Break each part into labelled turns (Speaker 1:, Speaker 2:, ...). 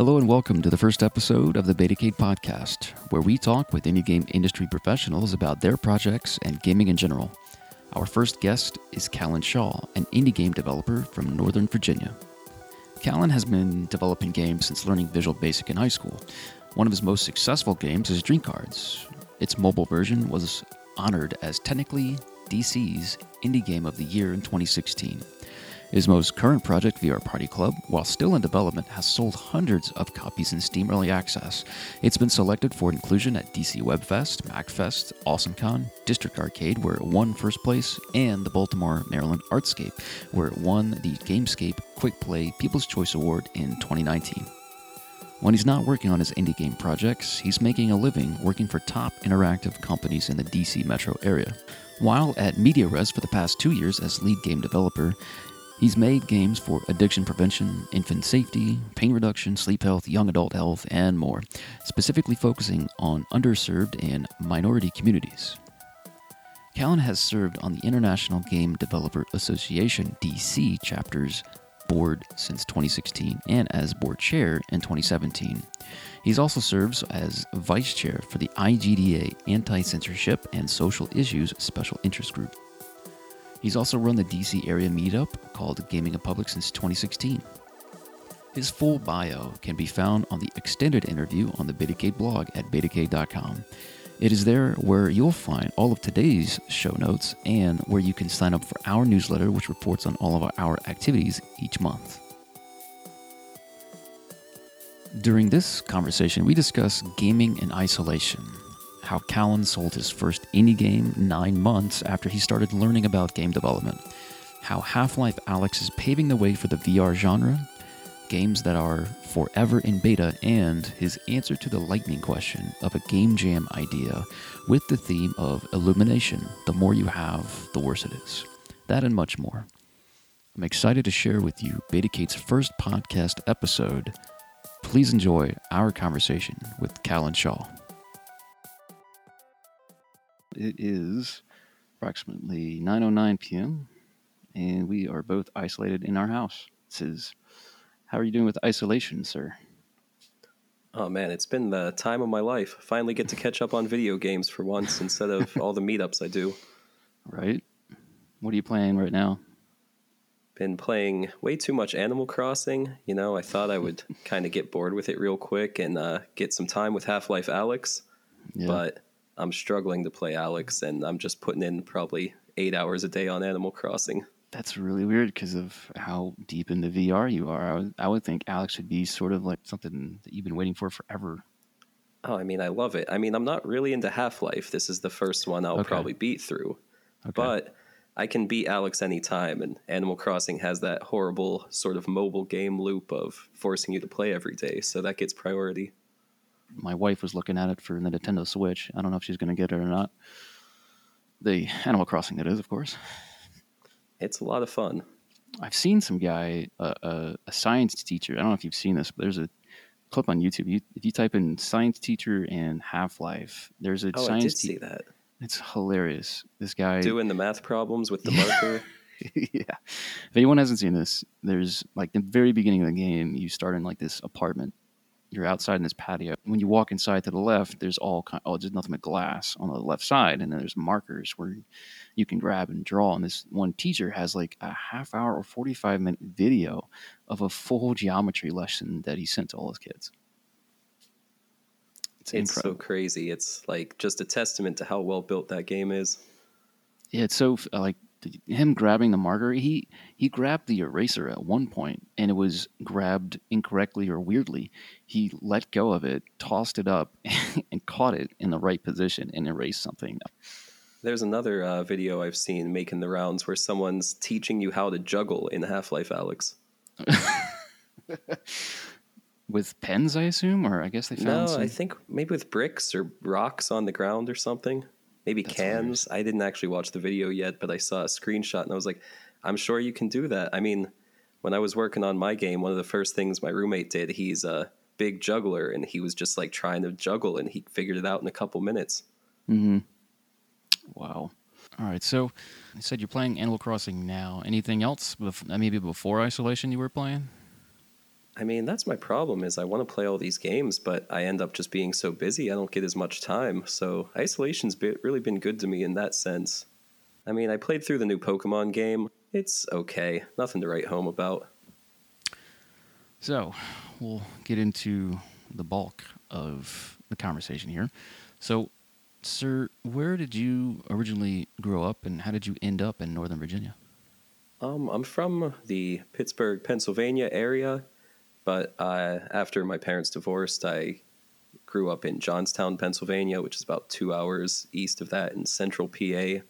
Speaker 1: Hello and welcome to the first episode of the Betacade podcast, where we talk with indie game industry professionals about their projects and gaming in general. Our first guest is Callen Shaw, an indie game developer from Northern Virginia. Callen has been developing games since learning Visual Basic in high school. One of his most successful games is Dream Cards. Its mobile version was honored as technically DC's Indie Game of the Year in 2016. His most current project, VR Party Club, while still in development, has sold hundreds of copies in Steam Early Access. It's been selected for inclusion at DC Webfest, Magfest, AwesomeCon, District Arcade, where it won first place, and the Baltimore, Maryland Artscape, where it won the Gamescape Quick Play People's Choice Award in 2019. When he's not working on his indie game projects, he's making a living working for top interactive companies in the DC metro area. While at MediaRes for the past two years as lead game developer, He's made games for addiction prevention, infant safety, pain reduction, sleep health, young adult health, and more, specifically focusing on underserved and minority communities. Callen has served on the International Game Developer Association DC chapter's board since 2016 and as board chair in 2017. He also serves as vice chair for the IGDA Anti Censorship and Social Issues Special Interest Group. He's also run the DC area meetup called Gaming in Public since 2016. His full bio can be found on the extended interview on the Betacade blog at betacade.com. It is there where you'll find all of today's show notes and where you can sign up for our newsletter, which reports on all of our activities each month. During this conversation, we discuss gaming in isolation, how Callen sold his first indie game nine months after he started learning about game development, how Half Life Alyx is paving the way for the VR genre, games that are forever in beta, and his answer to the lightning question of a game jam idea with the theme of illumination. The more you have, the worse it is. That and much more. I'm excited to share with you Betacade's first podcast episode. Please enjoy our conversation with Callen Shaw. It is approximately 9:09 p.m. and we are both isolated in our house. This is how are you doing with isolation, sir?
Speaker 2: Oh man, it's been the time of my life. Finally get to catch up on video games for once instead of all the meetups I do.
Speaker 1: Right? What are you playing right now?
Speaker 2: Been playing way too much Animal Crossing. You know, I thought I would kind of get bored with it real quick and uh, get some time with Half Life Alyx. Yeah. But I'm struggling to play Alyx, and I'm just putting in probably eight hours a day on Animal Crossing.
Speaker 1: That's really weird because of how deep into VR you are. I would, I would think Alyx would be sort of like something that you've been waiting for forever.
Speaker 2: Oh, I mean, I love it. I mean, I'm not really into Half Life. This is the first one I'll okay. probably beat through. Okay. But I can beat Alyx anytime, and Animal Crossing has that horrible sort of mobile game loop of forcing you to play every day, so that gets priority
Speaker 1: my wife was looking at it for the Nintendo Switch. I don't know if she's going to get it or not. The Animal Crossing, that is, of course.
Speaker 2: It's a lot of fun.
Speaker 1: I've seen some guy, uh, uh, a science teacher. I don't know if you've seen this, but there's a clip on YouTube. You, if you type in science teacher and Half Life, there's a
Speaker 2: oh,
Speaker 1: science. I
Speaker 2: did te- see that.
Speaker 1: It's hilarious. This guy
Speaker 2: doing the math problems with the marker.
Speaker 1: yeah. If anyone hasn't seen this, there's like the very beginning of the game, you start in like this apartment you're outside in this patio. When you walk inside to the left, there's all kind. Oh, there's nothing but glass on the left side, and then there's markers where you can grab and draw. And this one teacher has like a half hour or 45 minute video of a full geometry lesson that he sent to all his kids.
Speaker 2: It's, it's so crazy. It's like just a testament to how well built that game is.
Speaker 1: Yeah, it's so like him grabbing the marker he he grabbed the eraser at one point and it was grabbed incorrectly or weirdly. He let go of it tossed it up and caught it in the right position and erased something.
Speaker 2: There's another uh, video i've seen making the rounds where someone's teaching you how to juggle in half-life Alyx.
Speaker 1: with pens i assume? Or i guess they found
Speaker 2: no
Speaker 1: some...
Speaker 2: i think maybe with bricks or rocks on the ground or something maybe That's cans. Hilarious. I didn't actually watch the video yet, but I saw a screenshot and I was like, I'm sure you can do that. I mean, when I was working on my game, one of the first things my roommate did, he's a big juggler and he was just like trying to juggle and he figured it out in a couple minutes.
Speaker 1: Mm-hmm. Wow. All right. So you said you're playing Animal Crossing now. Anything else, bef- maybe before isolation you were playing?
Speaker 2: I mean, that's my problem is I want to play all these games, but I end up just being so busy I don't get as much time. So isolation's be- really been good to me in that sense. I mean, I played through the new Pokemon game. It's okay. Nothing to write home about.
Speaker 1: So, we'll get into the bulk of the conversation here. So, sir, where did you originally grow up and how did you end up in Northern Virginia?
Speaker 2: Um, I'm from the Pittsburgh, Pennsylvania area, but uh, after my parents divorced, I grew up in Johnstown, Pennsylvania, which is about two hours east of that in central PA.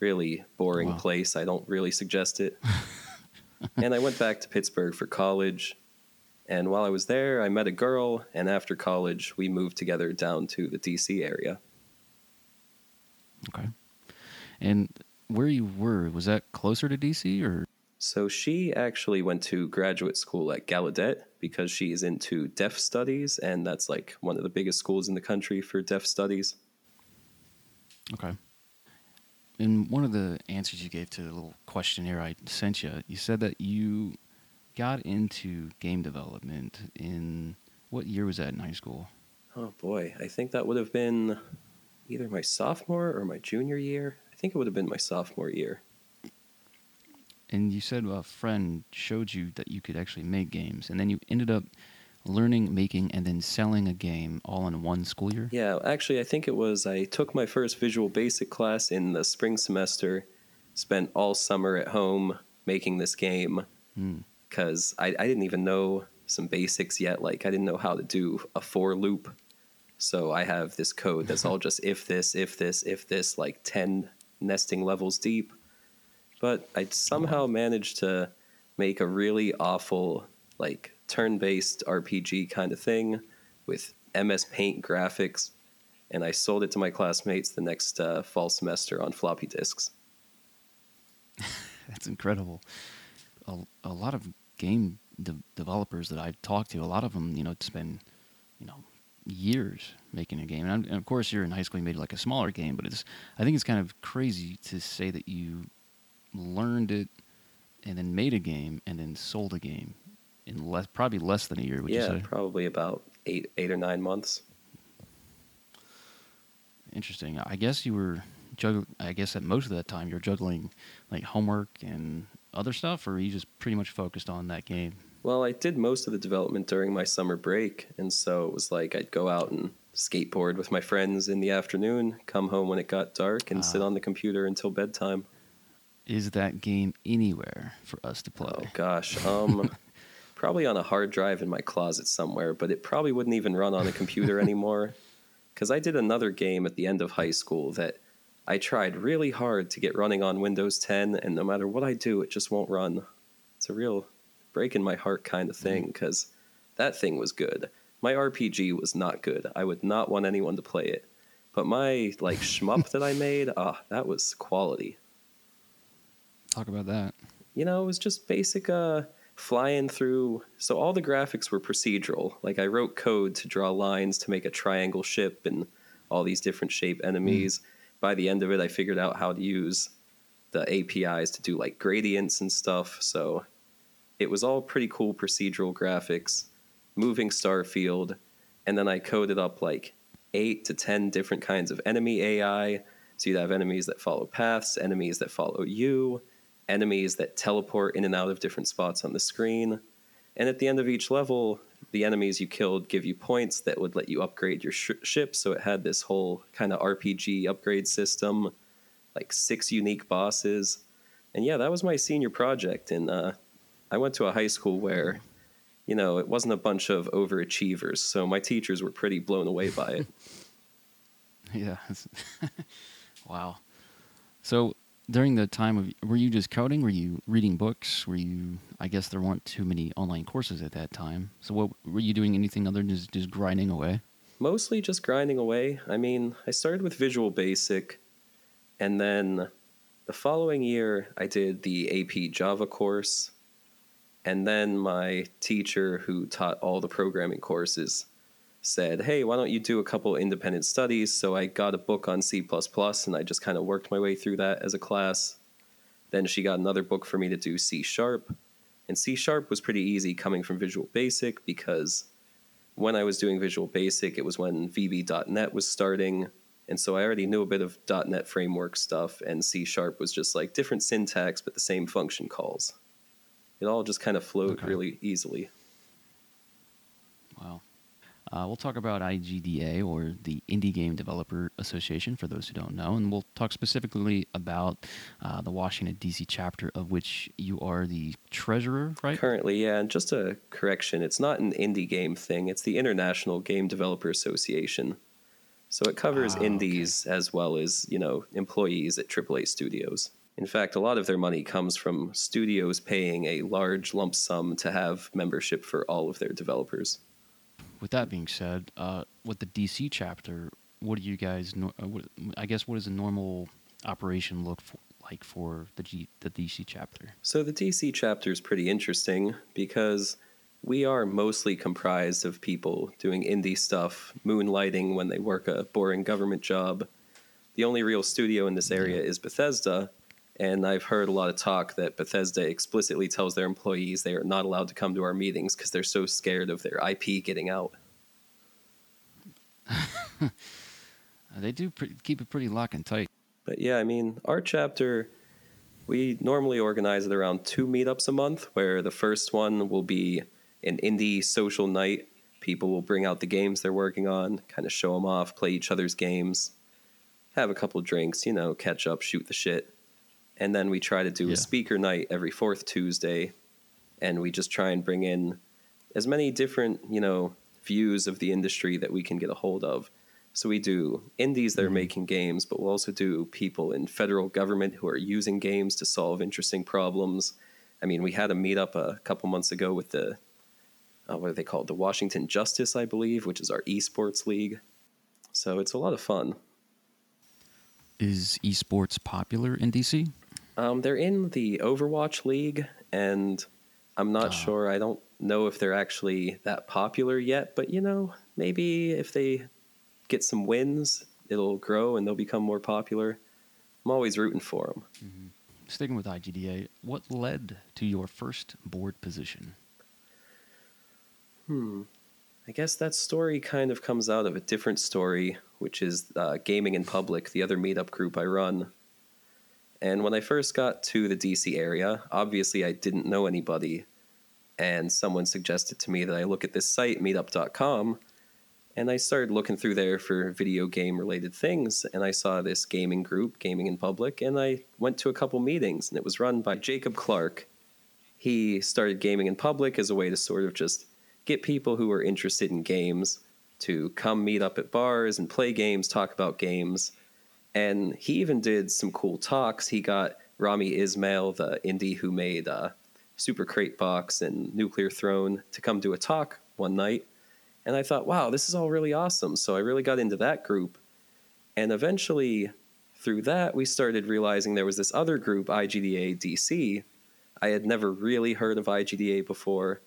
Speaker 2: Really boring wow. place. I don't really suggest it. and I went back to Pittsburgh for college. And while I was there, I met a girl, and after college, we moved together down to the DC area.
Speaker 1: Okay. And where you were, was that closer to DC or?
Speaker 2: So she actually went to graduate school at Gallaudet because she is into deaf studies, and that's like one of the biggest schools in the country for deaf studies.
Speaker 1: Okay. In one of the answers you gave to the little questionnaire I sent you, you said that you got into game development in what year was that in high school?
Speaker 2: Oh boy, I think that would have been either my sophomore or my junior year. I think it would have been my sophomore year.
Speaker 1: And you said a friend showed you that you could actually make games, and then you ended up learning, making, and then selling a game all in one school year?
Speaker 2: Yeah, actually, I think it was I took my first Visual Basic class in the spring semester, spent all summer at home making this game because hmm. I, I didn't even know some basics yet. Like, I didn't know how to do a for loop. So I have this code that's all just if this, if this, if this, like 10 nesting levels deep. But I somehow managed to make a really awful, like, turn based RPG kind of thing with MS Paint graphics. And I sold it to my classmates the next uh, fall semester on floppy disks.
Speaker 1: That's incredible. A, a lot of game de- developers that I talked to, a lot of them, you know, spend, you know, years making a game. And, and, of course, you're in high school, you made like a smaller game, but it's I think it's kind of crazy to say that you learned it and then made a game and then sold a game in less, probably less than a year. Would
Speaker 2: yeah,
Speaker 1: you say?
Speaker 2: probably about eight, eight or nine months.
Speaker 1: Interesting. I guess you were juggling. I guess at most of that time you're juggling like homework and other stuff, or you just pretty much focused on that game.
Speaker 2: Well, I did most of the development during my summer break, and so it was like I'd go out and skateboard with my friends in the afternoon, come home when it got dark, and uh, sit ah. on the computer until bedtime.
Speaker 1: Is that game anywhere for us to play?
Speaker 2: Oh gosh, um, probably on a hard drive in my closet somewhere, but it probably wouldn't even run on a computer anymore. Because I did another game at the end of high school that I tried really hard to get running on Windows 10, and no matter what I do, it just won't run. It's a real break in my heart kind of thing because that thing was good. My RPG was not good. I would not want anyone to play it. But my like shmup that I made, ah, that was quality.
Speaker 1: Talk about that.
Speaker 2: You know, it was just basic uh flying through. So all the graphics were procedural. Like I wrote code to draw lines to make a triangle ship and all these different shape enemies. Mm. By the end of it, I figured out how to use the APIs to do like gradients and stuff. So it was all pretty cool procedural graphics, moving star field, and then I coded up like eight to ten different kinds of enemy AI. So you'd have enemies that follow paths, enemies that follow you, enemies that teleport in and out of different spots on the screen. And at the end of each level, the enemies you killed give you points that would let you upgrade your sh- ship. So it had this whole kind of RPG upgrade system, like six unique bosses. And yeah, that was my senior project. And uh, I went to a high school where, you know, it wasn't a bunch of overachievers. So my teachers were pretty blown away by it.
Speaker 1: yeah. wow. So during the time of were you just coding? Were you reading books? Were you i guess there weren't too many online courses at that time. So what were you doing anything other than just, just grinding away?
Speaker 2: Mostly just grinding away. I mean i started with visual basic and then the following year i did the ap java course and then my teacher who taught all the programming courses said, Hey, why don't you do a couple independent studies? So I got a book on C and I just kind of worked my way through that as a class. Then she got another book for me to do C sharp. And C Sharp was pretty easy coming from Visual Basic because when I was doing Visual Basic, it was when VB.NET was starting. And so I already knew a bit of .NET framework stuff, and C Sharp was just like different syntax, but the same function calls. It all just kind of flowed
Speaker 1: Okay.
Speaker 2: really easily.
Speaker 1: Uh, we'll talk about IGDA or the Indie Game Developer Association for those who don't know, and we'll talk specifically about uh, the Washington D.C. chapter of which you are the treasurer, right?
Speaker 2: Currently, yeah, and just a correction, it's not an indie game thing, it's the International Game Developer Association. So it covers
Speaker 1: okay.
Speaker 2: indies as well as, you know, employees at AAA studios. In fact, a lot of their money comes from studios paying a large lump sum to have membership for all of their developers.
Speaker 1: With that being said, uh, with the DC chapter, what do you guys? uh, what, I guess what does a normal operation look for, like for the G, the DC chapter?
Speaker 2: So the DC chapter is pretty interesting because we are mostly comprised of people doing indie stuff, moonlighting when they work a boring government job. The only real studio in this area is Bethesda, and I've heard a lot of talk that Bethesda explicitly tells their employees they are not allowed to come to our meetings because they're so scared of their IP getting out.
Speaker 1: They do pre- keep it pretty lock and tight.
Speaker 2: But yeah, I mean, our chapter, we normally organize it around two meetups a month, where the first one will be an indie social night. People will bring out the games they're working on, kind of show them off, play each other's games, have a couple drinks, you know, catch up, shoot the shit. And then we try to do
Speaker 1: Yeah.
Speaker 2: a speaker night every fourth Tuesday, and we just try and bring in as many different, you know, views of the industry that we can get a hold of. So we do indies that are making games, but we'll also do people in federal government who are using games to solve interesting problems. I mean, we had a meetup a couple months ago with the uh, what are they called? The Washington Justice, I believe, which is our esports league. So it's a lot of fun.
Speaker 1: Is esports popular in DC?
Speaker 2: Um, they're in the Overwatch League, and I'm not
Speaker 1: Ah.
Speaker 2: sure. I don't know if they're actually that popular yet, but you know, maybe if they get some wins, it'll grow and they'll become more popular. I'm always rooting for them.
Speaker 1: Sticking with IGDA, what led to your first board position?
Speaker 2: Hmm. I guess that story kind of comes out of a different story, which is uh, Gaming in Public, the other meetup group I run. And when I first got to the DC area, obviously I didn't know anybody. And someone suggested to me that I look at this site, meetup.com. And I started looking through there for video game related things. And I saw this gaming group, Gaming in Public. And I went to a couple meetings, and it was run by Jacob Clark. He started Gaming in Public as a way to sort of just get people who are interested in games to come meet up at bars and play games, talk about games. And he even did some cool talks. He got Rami Ismail, the indie who made uh, Super Crate Box and Nuclear Throne, to come do a talk one night. And I thought, wow, this is all really awesome. So I really got into that group. And eventually, through that, we started realizing there was this other group, IGDA DC. I had never really heard of IGDA before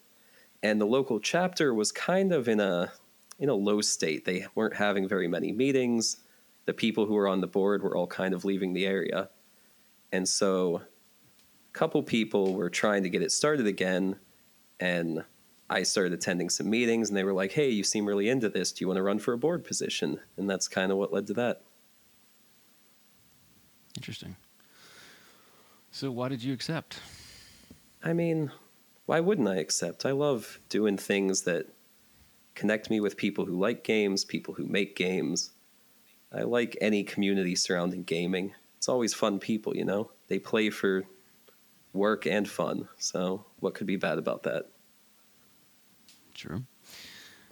Speaker 2: and the local chapter was kind of in a in a low state. They weren't having very many meetings. The people who were on the board were all kind of leaving the area. And so a couple people were trying to get it started again and I started attending some meetings and they were like, "Hey, you seem really into this. Do you want to run for a board position?" And that's kind of what led to that.
Speaker 1: Interesting. So, why did you accept?
Speaker 2: I mean, why wouldn't I accept? I love doing things that connect me with people who like games, people who make games. I like any community surrounding gaming. It's always fun people, you know? They play for work and fun. So, what could be bad about that?
Speaker 1: True.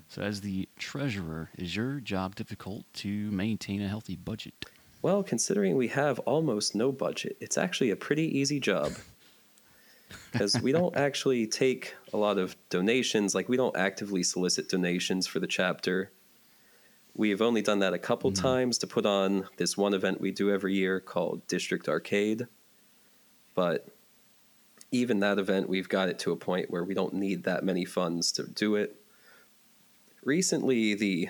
Speaker 1: So, as the treasurer, is your job difficult to maintain a healthy budget?
Speaker 2: Well, considering we have almost no budget, it's actually a pretty easy job. Because we don't actually take a lot of donations. Like, we don't actively solicit donations for the chapter. We've only done that a couple mm-hmm. times to put on this one event we do every year called District Arcade. But even that event, we've got it to a point where we don't need that many funds to do it. Recently, the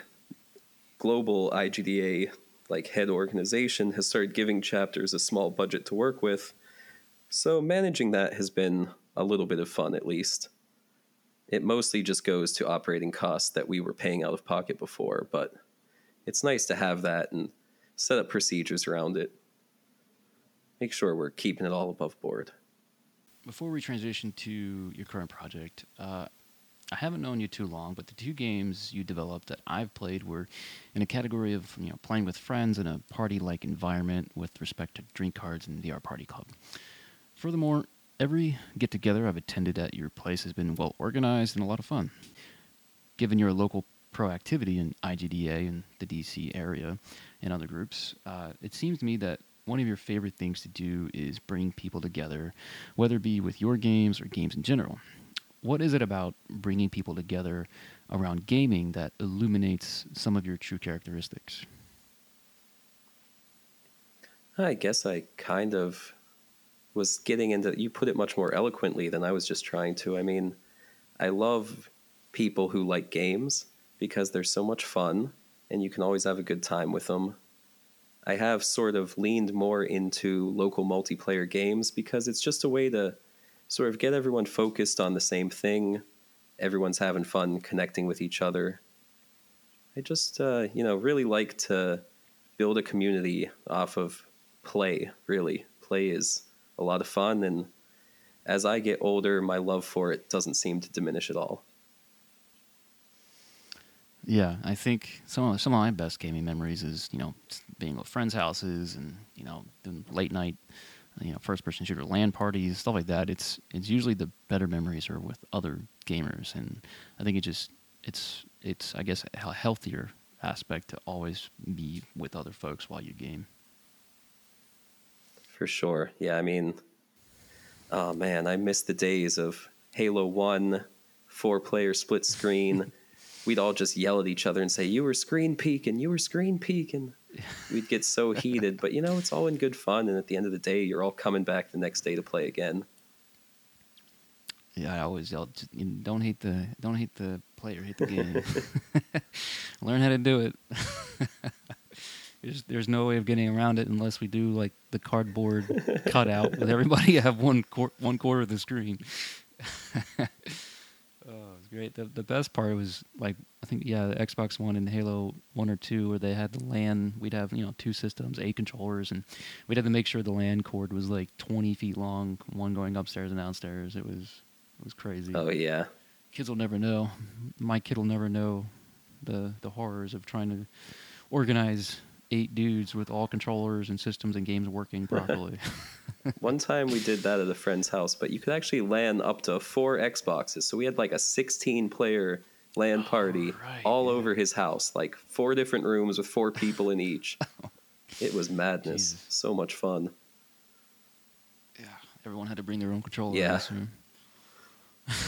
Speaker 2: global IGDA like head organization has started giving chapters a small budget to work with. So managing that has been a little bit of fun at least. It mostly just goes to operating costs that we were paying out of pocket before, but it's nice to have that and set up procedures around it. Make sure we're keeping it all above board.
Speaker 1: Before we transition to your current project, uh, I haven't known you too long, but the two games you developed that I've played were in a category of you know playing with friends in a party-like environment with respect to drink cards and VR Party Club. Furthermore, every get-together I've attended at your place has been well organized and a lot of fun. Given your local proactivity in IGDA and the DC area and other groups, uh, it seems to me that one of your favorite things to do is bring people together, whether it be with your games or games in general. What is it about bringing people together around gaming that illuminates some of your true characteristics?
Speaker 2: I guess I kind of was getting into you put it much more eloquently than I was just trying to. I mean, I love people who like games because they're so much fun and you can always have a good time with them. I have sort of leaned more into local multiplayer games because it's just a way to sort of get everyone focused on the same thing. Everyone's having fun connecting with each other. I just, uh, you know, really like to build a community off of play, really. Play is a lot of fun, and as I get older, my love for it doesn't seem to diminish at all.
Speaker 1: Yeah, I think some of some of my best gaming memories is you know being at friends' houses and you know doing late night, you know first person shooter LAN parties stuff like that. It's it's usually the better memories are with other gamers, and I think it just it's it's I guess a healthier aspect to always be with other folks while you game.
Speaker 2: For sure, yeah. I mean, oh man, I miss the days of Halo One, four player split screen. We'd all just yell at each other and say, "You were screen peeking, you were screen peeking." We'd get so heated, but you know, it's all in good fun. And at the end of the day, you're all coming back the next day to play again.
Speaker 1: Yeah, I always yell, "Don't hate the don't hate the player, hate the game. Learn how to do it." there's there's no way of getting around it unless we do like the cardboard cutout with everybody have one quor- one quarter of the screen great. The the best part was like I think yeah, the Xbox One and Halo One or Two, where they had the LAN. We'd have you know two systems, eight controllers, and we'd have to make sure the LAN cord was like twenty feet long, one going upstairs and downstairs. It was it was crazy.
Speaker 2: Oh yeah,
Speaker 1: kids will never know. My kid will never know the the horrors of trying to organize eight dudes with all controllers and systems and games working properly.
Speaker 2: One time we did that at a friend's house, but you could actually LAN up to four Xboxes. So we had like a 16 player LAN oh, party oh, right, all over his house, like four different rooms with four people in each. Oh. it was madness. Jesus. So much fun.
Speaker 1: Yeah, everyone had to bring their own controller.
Speaker 2: Yeah.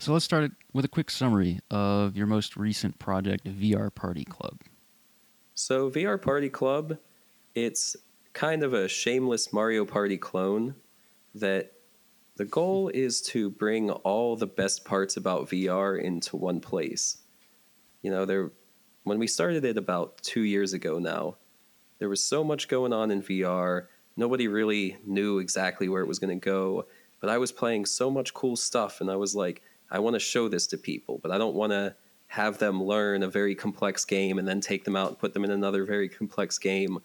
Speaker 1: So let's start with a quick summary of your most recent project, VR Party Club.
Speaker 2: So, VR Party Club, it's kind of a shameless Mario Party clone that the goal is to bring all the best parts about VR into one place. You know, there when we started it about 2 years ago now, there was so much going on in VR. Nobody really knew exactly where it was going to go, but I was playing so much cool stuff and I was like, I want to show this to people, but I don't want to have them learn a very complex game and then take them out and put them in another very complex game.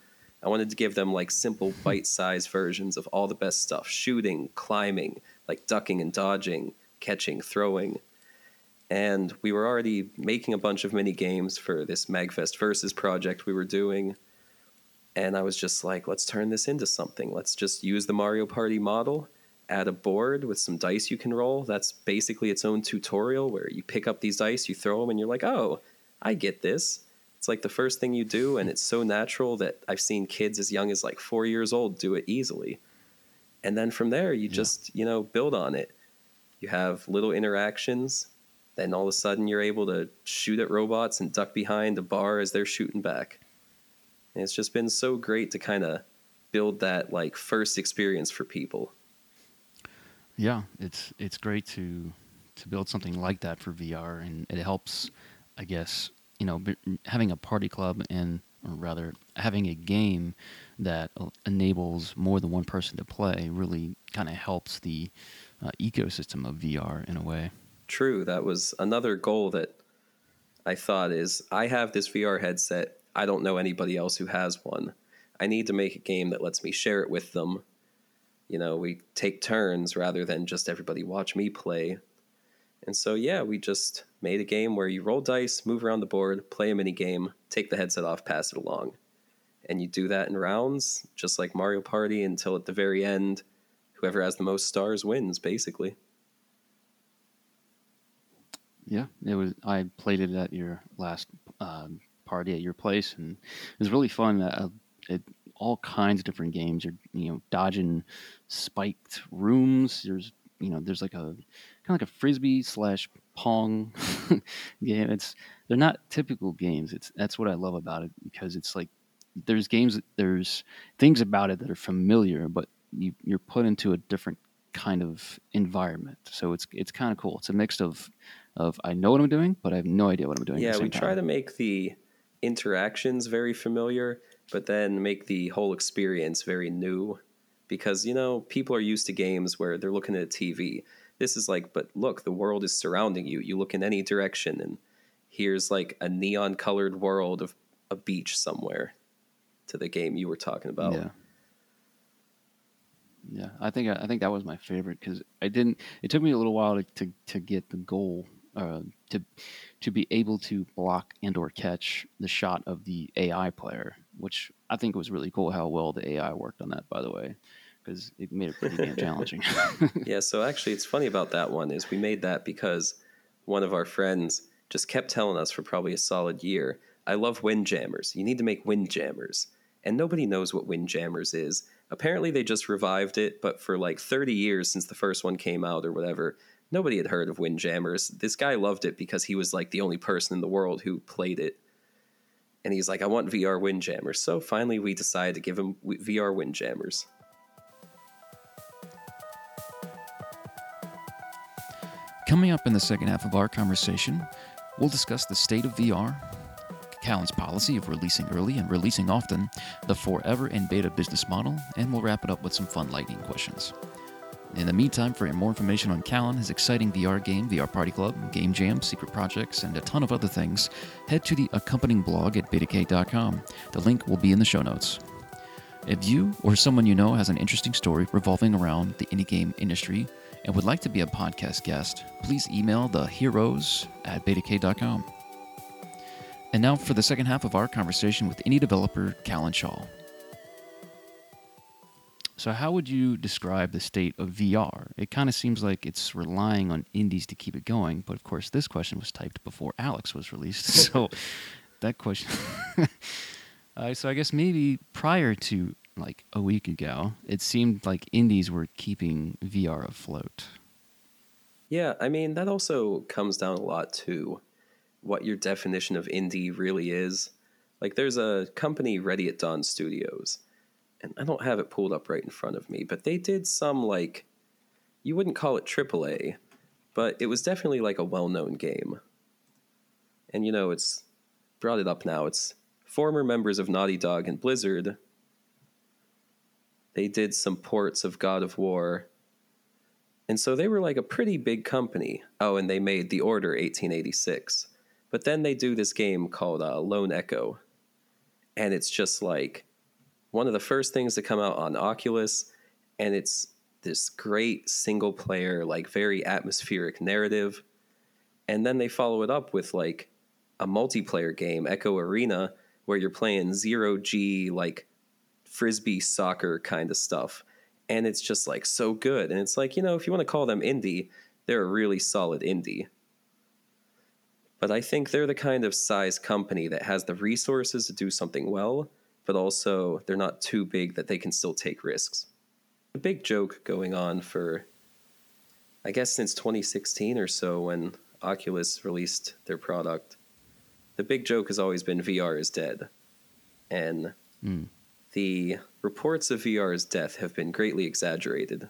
Speaker 2: I wanted to give them like simple hmm. bite-sized versions of all the best stuff: shooting, climbing, like ducking and dodging, catching, throwing. And we were already making a bunch of mini games for this Magfest Versus project we were doing. And I was just like, let's turn this into something. Let's just use the Mario Party model add a board with some dice you can roll. That's basically its own tutorial where you pick up these dice, you throw them, and you're like, oh, I get this. It's like the first thing you do, and it's so natural that I've seen kids as young as like four years old do it easily. And then from there, you yeah. just, you know, build on it. You have little interactions. Then all of a sudden, you're able to shoot at robots and duck behind the bar as they're shooting back. And it's just been so great to kind of build that like first experience for people.
Speaker 1: Yeah, it's it's great to to build something like that for VR, and it helps, I guess, you know, having a party club and or rather having a game that enables more than one person to play really kind of helps the uh, ecosystem of VR in a way.
Speaker 2: True. That was another goal that I thought is I have this VR headset. I don't know anybody else who has one. I need to make a game that lets me share it with them. You know, we take turns rather than just everybody watch me play. And so, yeah, we just made a game where you roll dice, move around the board, play a mini game, take the headset off, pass it along. And you do that in rounds, just like Mario Party, until at the very end, whoever has the most stars wins, basically.
Speaker 1: Yeah, it was. I played it at your last um, party at your place, and it was really fun. Uh, it, all kinds of different games. You're you know dodging spiked rooms. There's you know there's like a kind of like a frisbee slash pong game. It's they're not typical games. It's that's what I love about it because it's like there's games there's things about it that are familiar, but you, you're put into a different kind of environment. So it's it's kind of cool. It's a mix of of I know what I'm doing, but I have no idea what I'm doing.
Speaker 2: Yeah, we try to make the interactions very familiar, but then make the whole experience very new because you know people are used to games where they're looking at a TV. This is like, but look, the world is surrounding you. You look in any direction, and here's like a neon colored world of a beach somewhere. To the game you were talking about.
Speaker 1: Yeah. Yeah, I think I think that was my favorite because I didn't. It took me a little while to to, to get the goal uh, to to be able to block and or catch the shot of the AI player, which I think was really cool how well the AI worked on that. By the way, because it made it pretty damn challenging.
Speaker 2: yeah, so actually, it's funny about that one is we made that because one of our friends just kept telling us for probably a solid year, "I love Windjammers. You need to make Windjammers," and nobody knows what Windjammers is. Apparently, they just revived it, but for like 30 years since the first one came out or whatever, nobody had heard of Windjammers. This guy loved it because he was like the only person in the world who played it. And he's like, I want VR Windjammers. So finally, we decided to give him VR Windjammers.
Speaker 1: Coming up in the second half of our conversation, we'll discuss the state of VR, Callen's policy of releasing early and releasing often, the forever in beta business model, and we'll wrap it up with some fun lightning questions. In the meantime, for more information on Callan, his exciting VR game, VR Party Club, Game Jam, secret projects, and a ton of other things, head to the accompanying blog at betacade.com. The link will be in the show notes. If you or someone you know has an interesting story revolving around the indie game industry and would like to be a podcast guest, please email the heroes at betacade.com. And now for the second half of our conversation with indie developer Callen Shaw. So, how would you describe the state of VR? It kind of seems like it's relying on indies to keep it going, but of course, this question was typed before Alyx was released. So, that question. uh, so, I guess maybe prior to like a week ago, it seemed like indies were keeping VR afloat.
Speaker 2: Yeah, I mean, that also comes down a lot to what your definition of indie really is. Like, there's a company, Ready at Dawn Studios and I don't have it pulled up right in front of me, but they did some like you wouldn't call it AAA, but it was definitely like a well-known game. And you know, it's brought it up now. It's former members of Naughty Dog and Blizzard. They did some ports of God of War. And so they were like a pretty big company. Oh, and they made The Order 1886. But then they do this game called uh, Lone Echo. And it's just like one of the first things to come out on Oculus, and it's this great single player, like very atmospheric narrative. And then they follow it up with like a multiplayer game, Echo Arena, where you're playing zero G, like frisbee soccer kind of stuff. And it's just like so good. And it's like, you know, if you want to call them indie, they're a really solid indie. But I think they're the kind of size company that has the resources to do something well, but also they're not too big that they can still take risks. A big joke going on for, I guess, since 2016 or so when Oculus released their product. The big joke has always been VR is dead. And mm. The reports of VR's death have been greatly exaggerated.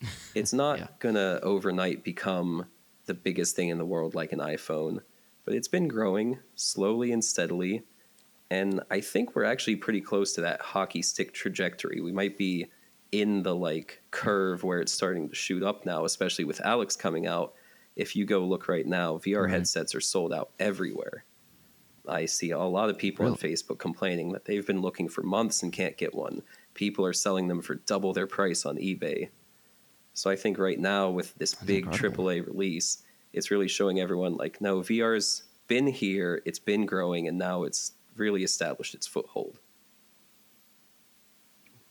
Speaker 2: It's not yeah. going to overnight become the biggest thing in the world like an iPhone, but it's been growing slowly and steadily And I think we're actually pretty close to that hockey stick trajectory. We might be in the like curve where it's starting to shoot up now, especially with Alyx coming out. If you go look right now, VR headsets are sold out everywhere. I see a lot of people on Facebook complaining that they've been looking for months and can't get one. People are selling them for double their price on eBay. So I think right now with this
Speaker 1: That's
Speaker 2: big
Speaker 1: incredible.
Speaker 2: AAA release, it's really showing everyone like, no, VR's been here, it's been growing, and now it's really established its foothold.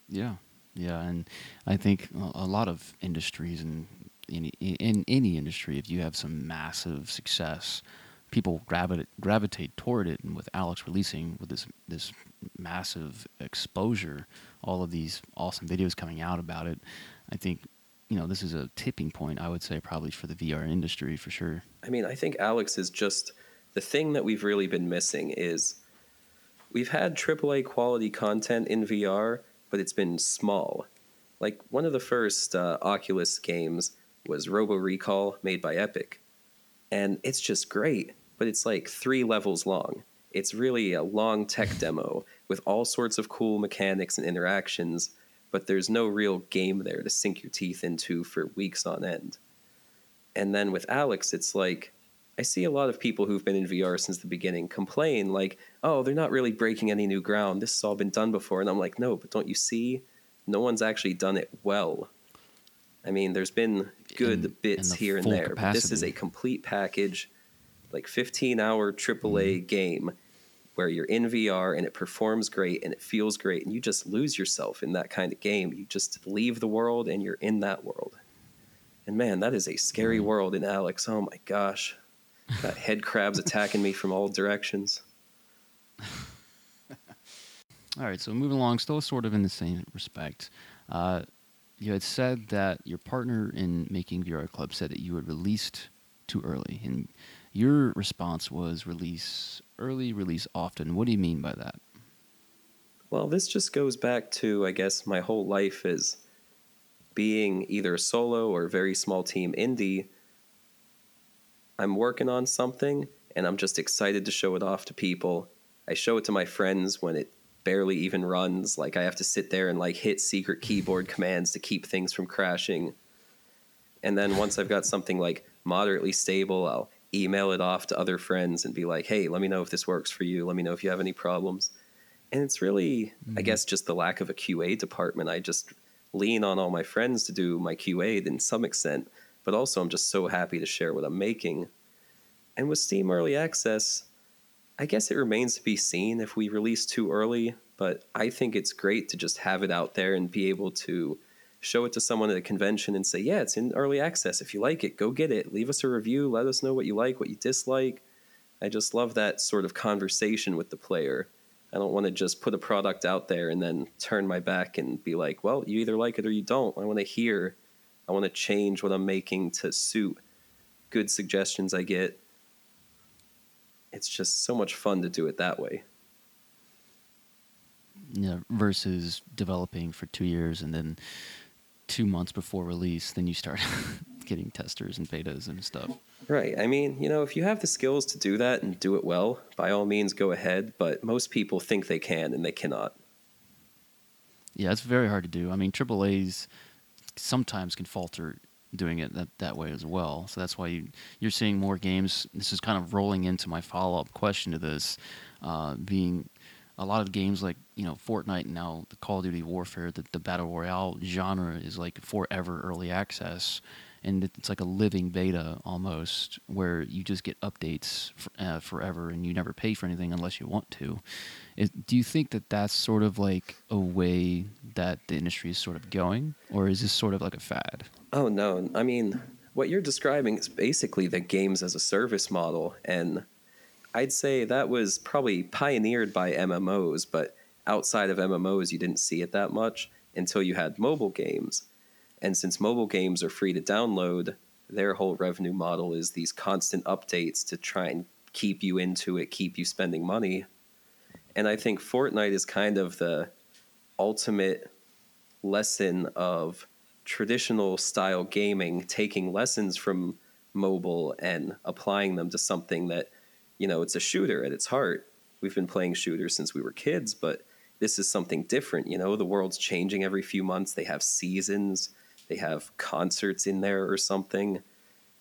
Speaker 1: Yeah, yeah, and I think a lot of industries and in, in any industry, if you have some massive success, people gravitate gravitate toward it. And with Alyx releasing with this this massive exposure, all of these awesome videos coming out about it, I think you know this is a tipping point. I would say probably for the VR industry for sure.
Speaker 2: I mean, I think Alyx is just the thing that we've really been missing is we've had AAA quality content in VR, but it's been small. Like one of the first uh, Oculus games was Robo Recall, made by Epic, and it's just great. But it's like three levels long. It's really a long tech demo with all sorts of cool mechanics and interactions, but there's no real game there to sink your teeth into for weeks on end. And then with Alyx, it's like I see a lot of people who've been in VR since the beginning complain like, "Oh, they're not really breaking any new ground. This has all been done before." And I'm like, "No, but don't you see? No one's actually done it well." I mean, there's been good
Speaker 1: In-
Speaker 2: bits
Speaker 1: in
Speaker 2: here and there, but this is a complete package, like 15 hour AAA game where you're in VR and it performs great and it feels great and you just lose yourself in that kind of game. You just leave the world and you're in that world. And man, that is a scary
Speaker 1: Right.
Speaker 2: world in Alyx. Oh my gosh. Got head crabs attacking me from all directions.
Speaker 1: All right, so moving along, still sort of in the same respect. Uh, you had said that your partner in making VR Club said that you had released too early, and your response was release early, release often. What do you mean by that?
Speaker 2: Well, this just goes back to, I guess, my whole life is being either a solo or very small team indie. I'm working on something and I'm just excited to show it off to people. I show it to my friends when it barely even runs. Like I have to sit there and like hit secret keyboard commands to keep things from crashing. And then once I've got something like moderately stable, I'll email it off to other friends and be like, hey, let me know if this works for you. Let me know if you have any problems. And it's really, I
Speaker 1: Mhm.
Speaker 2: guess, just the lack of a QA department. I just lean on all my friends to do my QA in some extent, but also I'm just so happy to share what I'm making. And with Steam Early Access, I guess it remains to be seen if we release too early, but I think it's great to just have it out there and be able to show it to someone at a convention and say, yeah, it's in early access. If you like it, go get it. Leave us a review. Let us know what you like, what you dislike. I just love that sort of conversation with the player. I don't want to just put a product out there and then turn my back and be like, well, you either like it or you don't. I want to hear. I want to change what I'm making to suit good suggestions I get. It's just so much fun to do it that way.
Speaker 1: Yeah, versus developing for two years and then two months before release, then you start getting testers and betas and stuff.
Speaker 2: Right. I mean, you know, if you have the skills to do that and do it well, by all means go ahead, but most people think they can and they cannot.
Speaker 1: Yeah, it's very hard to do. I mean, AAA's sometimes can falter doing it that, that way as well. So that's why you, you're seeing more games. This is kind of rolling into my follow up question to this, uh, being a lot of games like you know Fortnite and now the Call of Duty Warfare, the, the battle royale genre is like forever early access, and it's like a living beta almost, where you just get updates for, uh, forever and you never pay for anything unless you want to. Is, do you think that that's sort of like a way that the industry is sort of going, or is this sort of like a fad?
Speaker 2: Oh, no. I mean, what you're describing is basically the games as a service model. And I'd say that was probably pioneered by MMOs, but outside of MMOs, you didn't see it that much until you had mobile games. And since mobile games are free to download, their whole revenue model is these constant updates to try and keep you into it, keep you spending money. And I think Fortnite is kind of the ultimate lesson of traditional style gaming, taking lessons from mobile and applying them to something that, you know, it's a shooter at its heart. we've been playing shooters since we were kids, but this is something different. You know, the world's changing every few months. They have seasons, they have concerts in there or something.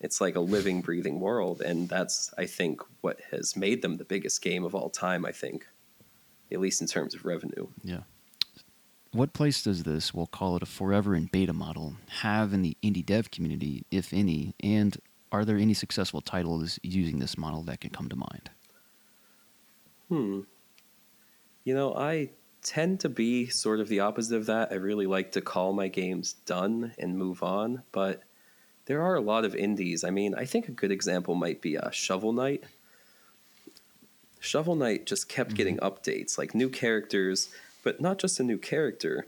Speaker 2: It's like a living, breathing world. And that's, I think, what has made them the biggest game of all time, I think, at least in terms of revenue.
Speaker 1: Yeah. What place does this, we'll call it a forever in beta model, have in the indie dev community, if any? And are there any successful titles using this model that can come to mind?
Speaker 2: Hmm. You know, I tend to be sort of the opposite of that. I really like to call my games done and move on, but there are a lot of indies. I mean, I think a good example might be uh, Shovel Knight. Shovel Knight just kept mm-hmm. getting updates, like new characters, but not just a new character.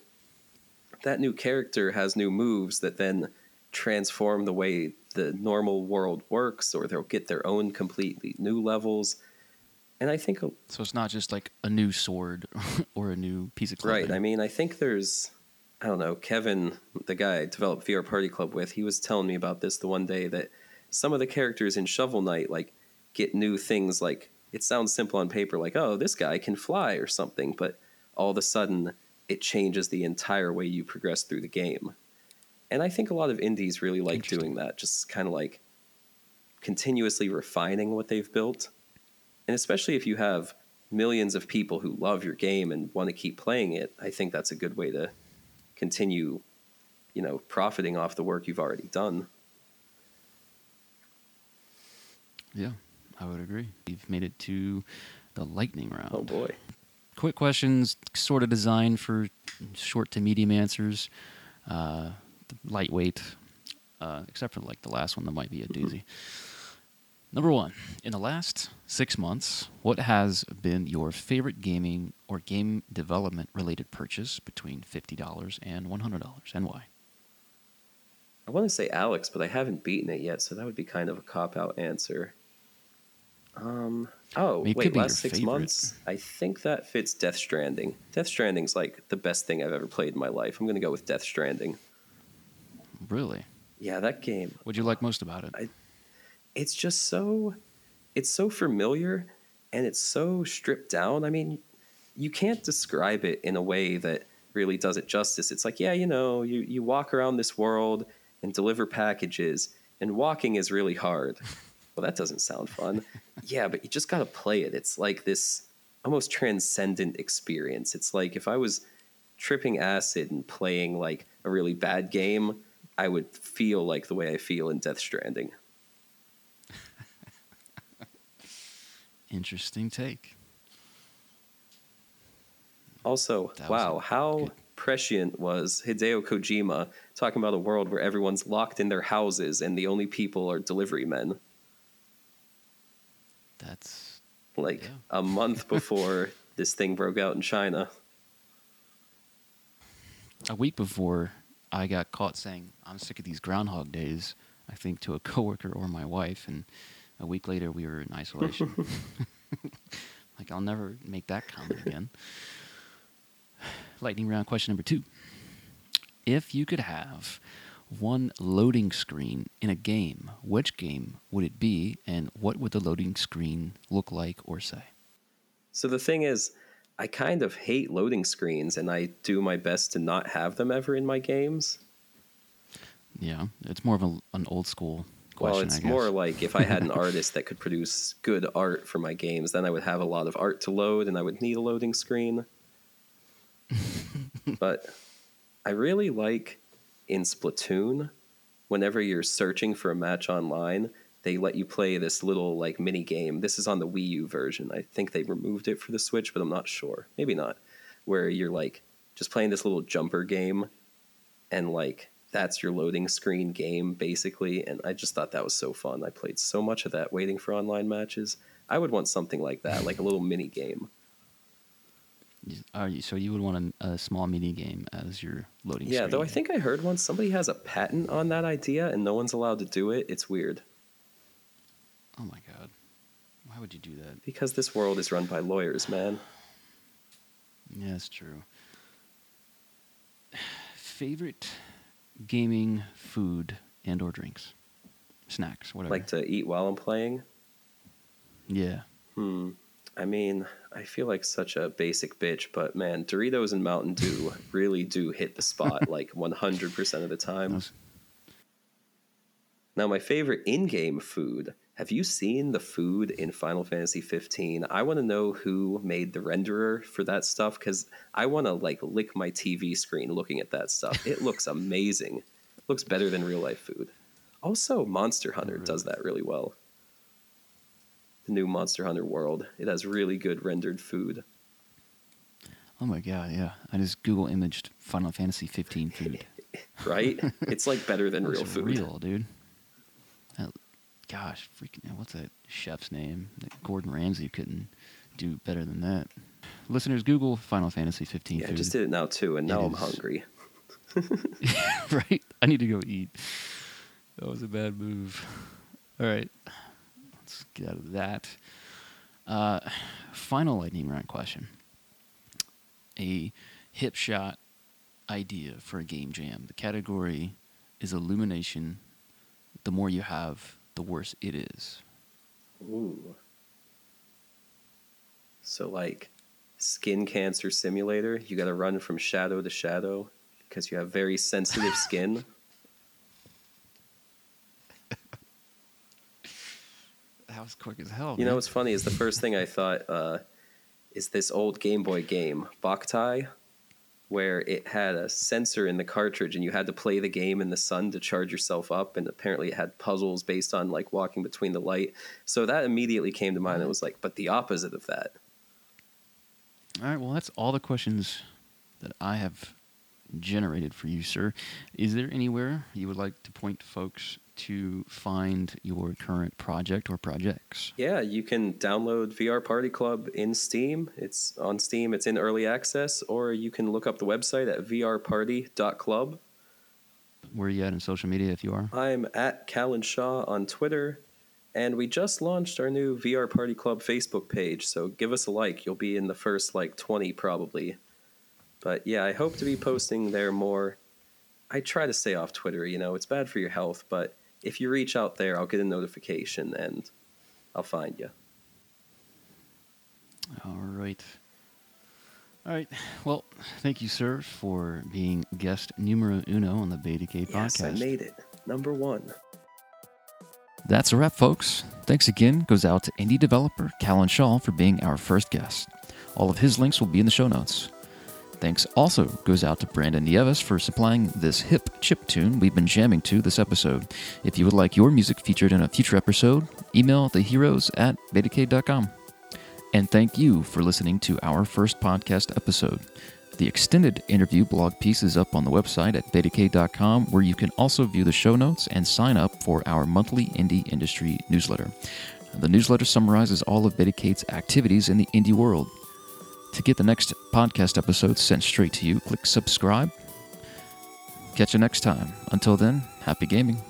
Speaker 2: That new character has new moves that then transform the way the normal world works, or they'll get their own completely new levels. And I think
Speaker 1: so. It's not just like a new sword or a new piece of clothing.
Speaker 2: Right. I mean, I think there's I don't know, Kevin, the guy I developed VR Party Club with, he was telling me about this the one day that some of the characters in Shovel Knight like get new things like it sounds simple on paper like oh this guy can fly or something but all of a sudden it changes the entire way you progress through the game and i think a lot of indies really like doing that just kind of like continuously refining what they've built and especially if you have millions of people who love your game and want to keep playing it i think that's a good way to continue, you know, profiting off the work you've already done.
Speaker 1: Yeah, I would agree. You've made it to the lightning round.
Speaker 2: Oh boy.
Speaker 1: Quick questions, sort of designed for short to medium answers. Uh, lightweight, uh, except for like the last one that might be a doozy. Number one, in the last six months, what has been your favorite gaming or game development related purchase between $50 and $100 and why?
Speaker 2: I want to say Alyx, but I haven't beaten it yet, so that would be kind of a cop out answer. Um, oh, wait, last six favorite. months? I think that fits Death Stranding. Death Stranding's like the best thing I've ever played in my life. I'm going to go with Death Stranding.
Speaker 1: Really?
Speaker 2: Yeah, that game.
Speaker 1: What'd you like most about it?
Speaker 2: I, it's just so it's so familiar and it's so stripped down. I mean, you can't describe it in a way that really does it justice. It's like, yeah, you know, you, you walk around this world and deliver packages, and walking is really hard. Well, that doesn't sound fun. yeah, but you just got to play it. It's like this almost transcendent experience. It's like if I was tripping acid and playing like a really bad game, I would feel like the way I feel in Death Stranding.
Speaker 1: Interesting take.
Speaker 2: Also, wow, how good. prescient was Hideo Kojima talking about a world where everyone's locked in their houses and the only people are delivery men?
Speaker 1: That's
Speaker 2: like yeah. a month before this thing broke out in China.
Speaker 1: A week before I got caught saying, I'm sick of these Groundhog Days, I think to a coworker or my wife, and a week later, we were in isolation. like, I'll never make that comment again. Lightning round question number two. If you could have one loading screen in a game, which game would it be, and what would the loading screen look like or say?
Speaker 2: So the thing is, I kind of hate loading screens, and I do my best to not have them ever in my games.
Speaker 1: Yeah, it's more of a, an old school question.
Speaker 2: Well, it's more like if I had an artist that could produce good art for my games, then I would have a lot of art to load, and I would need a loading screen. but I really like in Splatoon, whenever you're searching for a match online, they let you play this little like mini game. This is on the Wii U version. I think they removed it for the Switch, but I'm not sure. Maybe not. Where you're like just playing this little jumper game and like that's your loading screen game basically and i just thought that was so fun i played so much of that waiting for online matches i would want something like that like a little mini game you,
Speaker 1: so you would want a, a, small mini game as your loading
Speaker 2: yeah though i think i heard once somebody has a patent on that idea and no one's allowed to do it it's weird
Speaker 1: oh my god why would you do that
Speaker 2: because this world is run by lawyers man
Speaker 1: yeah that's true favorite gaming, food, and or drinks, snacks, whatever.
Speaker 2: Like to eat while I'm playing.
Speaker 1: Yeah.
Speaker 2: Hmm. I mean, I feel like such a basic bitch, but man, Doritos and Mountain Dew really do hit the spot like 100% of the time. Now, my favorite in game food. Have you seen the food in Final Fantasy 15? I want to know who made the renderer for that stuff because I want to like lick my TV screen looking at that stuff. It looks amazing. It looks better than real life food. Also, Monster Hunter does that really well. The new Monster Hunter world. It has really good rendered food.
Speaker 1: Oh my god, yeah. I just Google imaged Final Fantasy 15 food.
Speaker 2: right? it's like better than real food.
Speaker 1: Real, dude. Gosh, freaking what's that chef's name? Gordon Ramsay couldn't do better than that. Listeners, Google Final Fantasy 15
Speaker 2: Yeah, I just did it now too, and
Speaker 1: It
Speaker 2: now I'm
Speaker 1: is-
Speaker 2: hungry.
Speaker 1: right? I need to go eat. That was a bad move. All right, let's get out of that. Uh, final lightning round question: A hip shot idea for a game jam. The category is illumination. The more you have, the worse it is.
Speaker 2: Ooh. So like skin cancer simulator, you got to run from shadow to shadow because you have very sensitive skin.
Speaker 1: That was quick as hell.
Speaker 2: You know what's funny is the first thing I thought uh, is this old Game Boy game, Boktai, where it had a sensor in the cartridge and you had to play the game in the sun to charge yourself up, and apparently it had puzzles based on like walking between the light. So that immediately came to mind. It was like, but the opposite of that.
Speaker 1: All right, well, that's all the questions that I have generated for you, sir. Is there anywhere you would like to point folks to find your current project or projects?
Speaker 2: Yeah, you can download VR Party Club in Steam. It's on Steam, it's in early access, or you can look up the website at vrparty.club.
Speaker 1: Where are you at in social media if you are?
Speaker 2: I'm at Callen Shaw on Twitter, and we just launched our new VR Party Club Facebook page, so give us a like. You'll be in the first like 20 probably. But yeah, I hope to be posting there more. I try to stay off Twitter, you know, it's bad for your health, but if you reach out there, I'll get a notification and I'll find you.
Speaker 1: All right. All right. Well, thank you, sir, for being guest numero uno on the Betacade
Speaker 2: Yes, I
Speaker 1: podcast.
Speaker 2: made it. Number one.
Speaker 1: That's a wrap, folks. Thanks again goes out to indie developer Callen Shaw for being our first guest. All of his links will be in the show notes. Thanks also goes out to Brandon Nieves for supplying this hip chip tune we've been jamming to this episode. If you would like your music featured in a future episode, email theheroes at betacade.com. And thank you for listening to our first podcast episode. The extended interview blog piece is up on the website at betacade.com, where you can also view the show notes and sign up for our monthly indie industry newsletter. The newsletter summarizes all of Betacade's activities in the indie world. To get the next podcast episode sent straight to you, click subscribe. Catch you next time. Until then, happy gaming.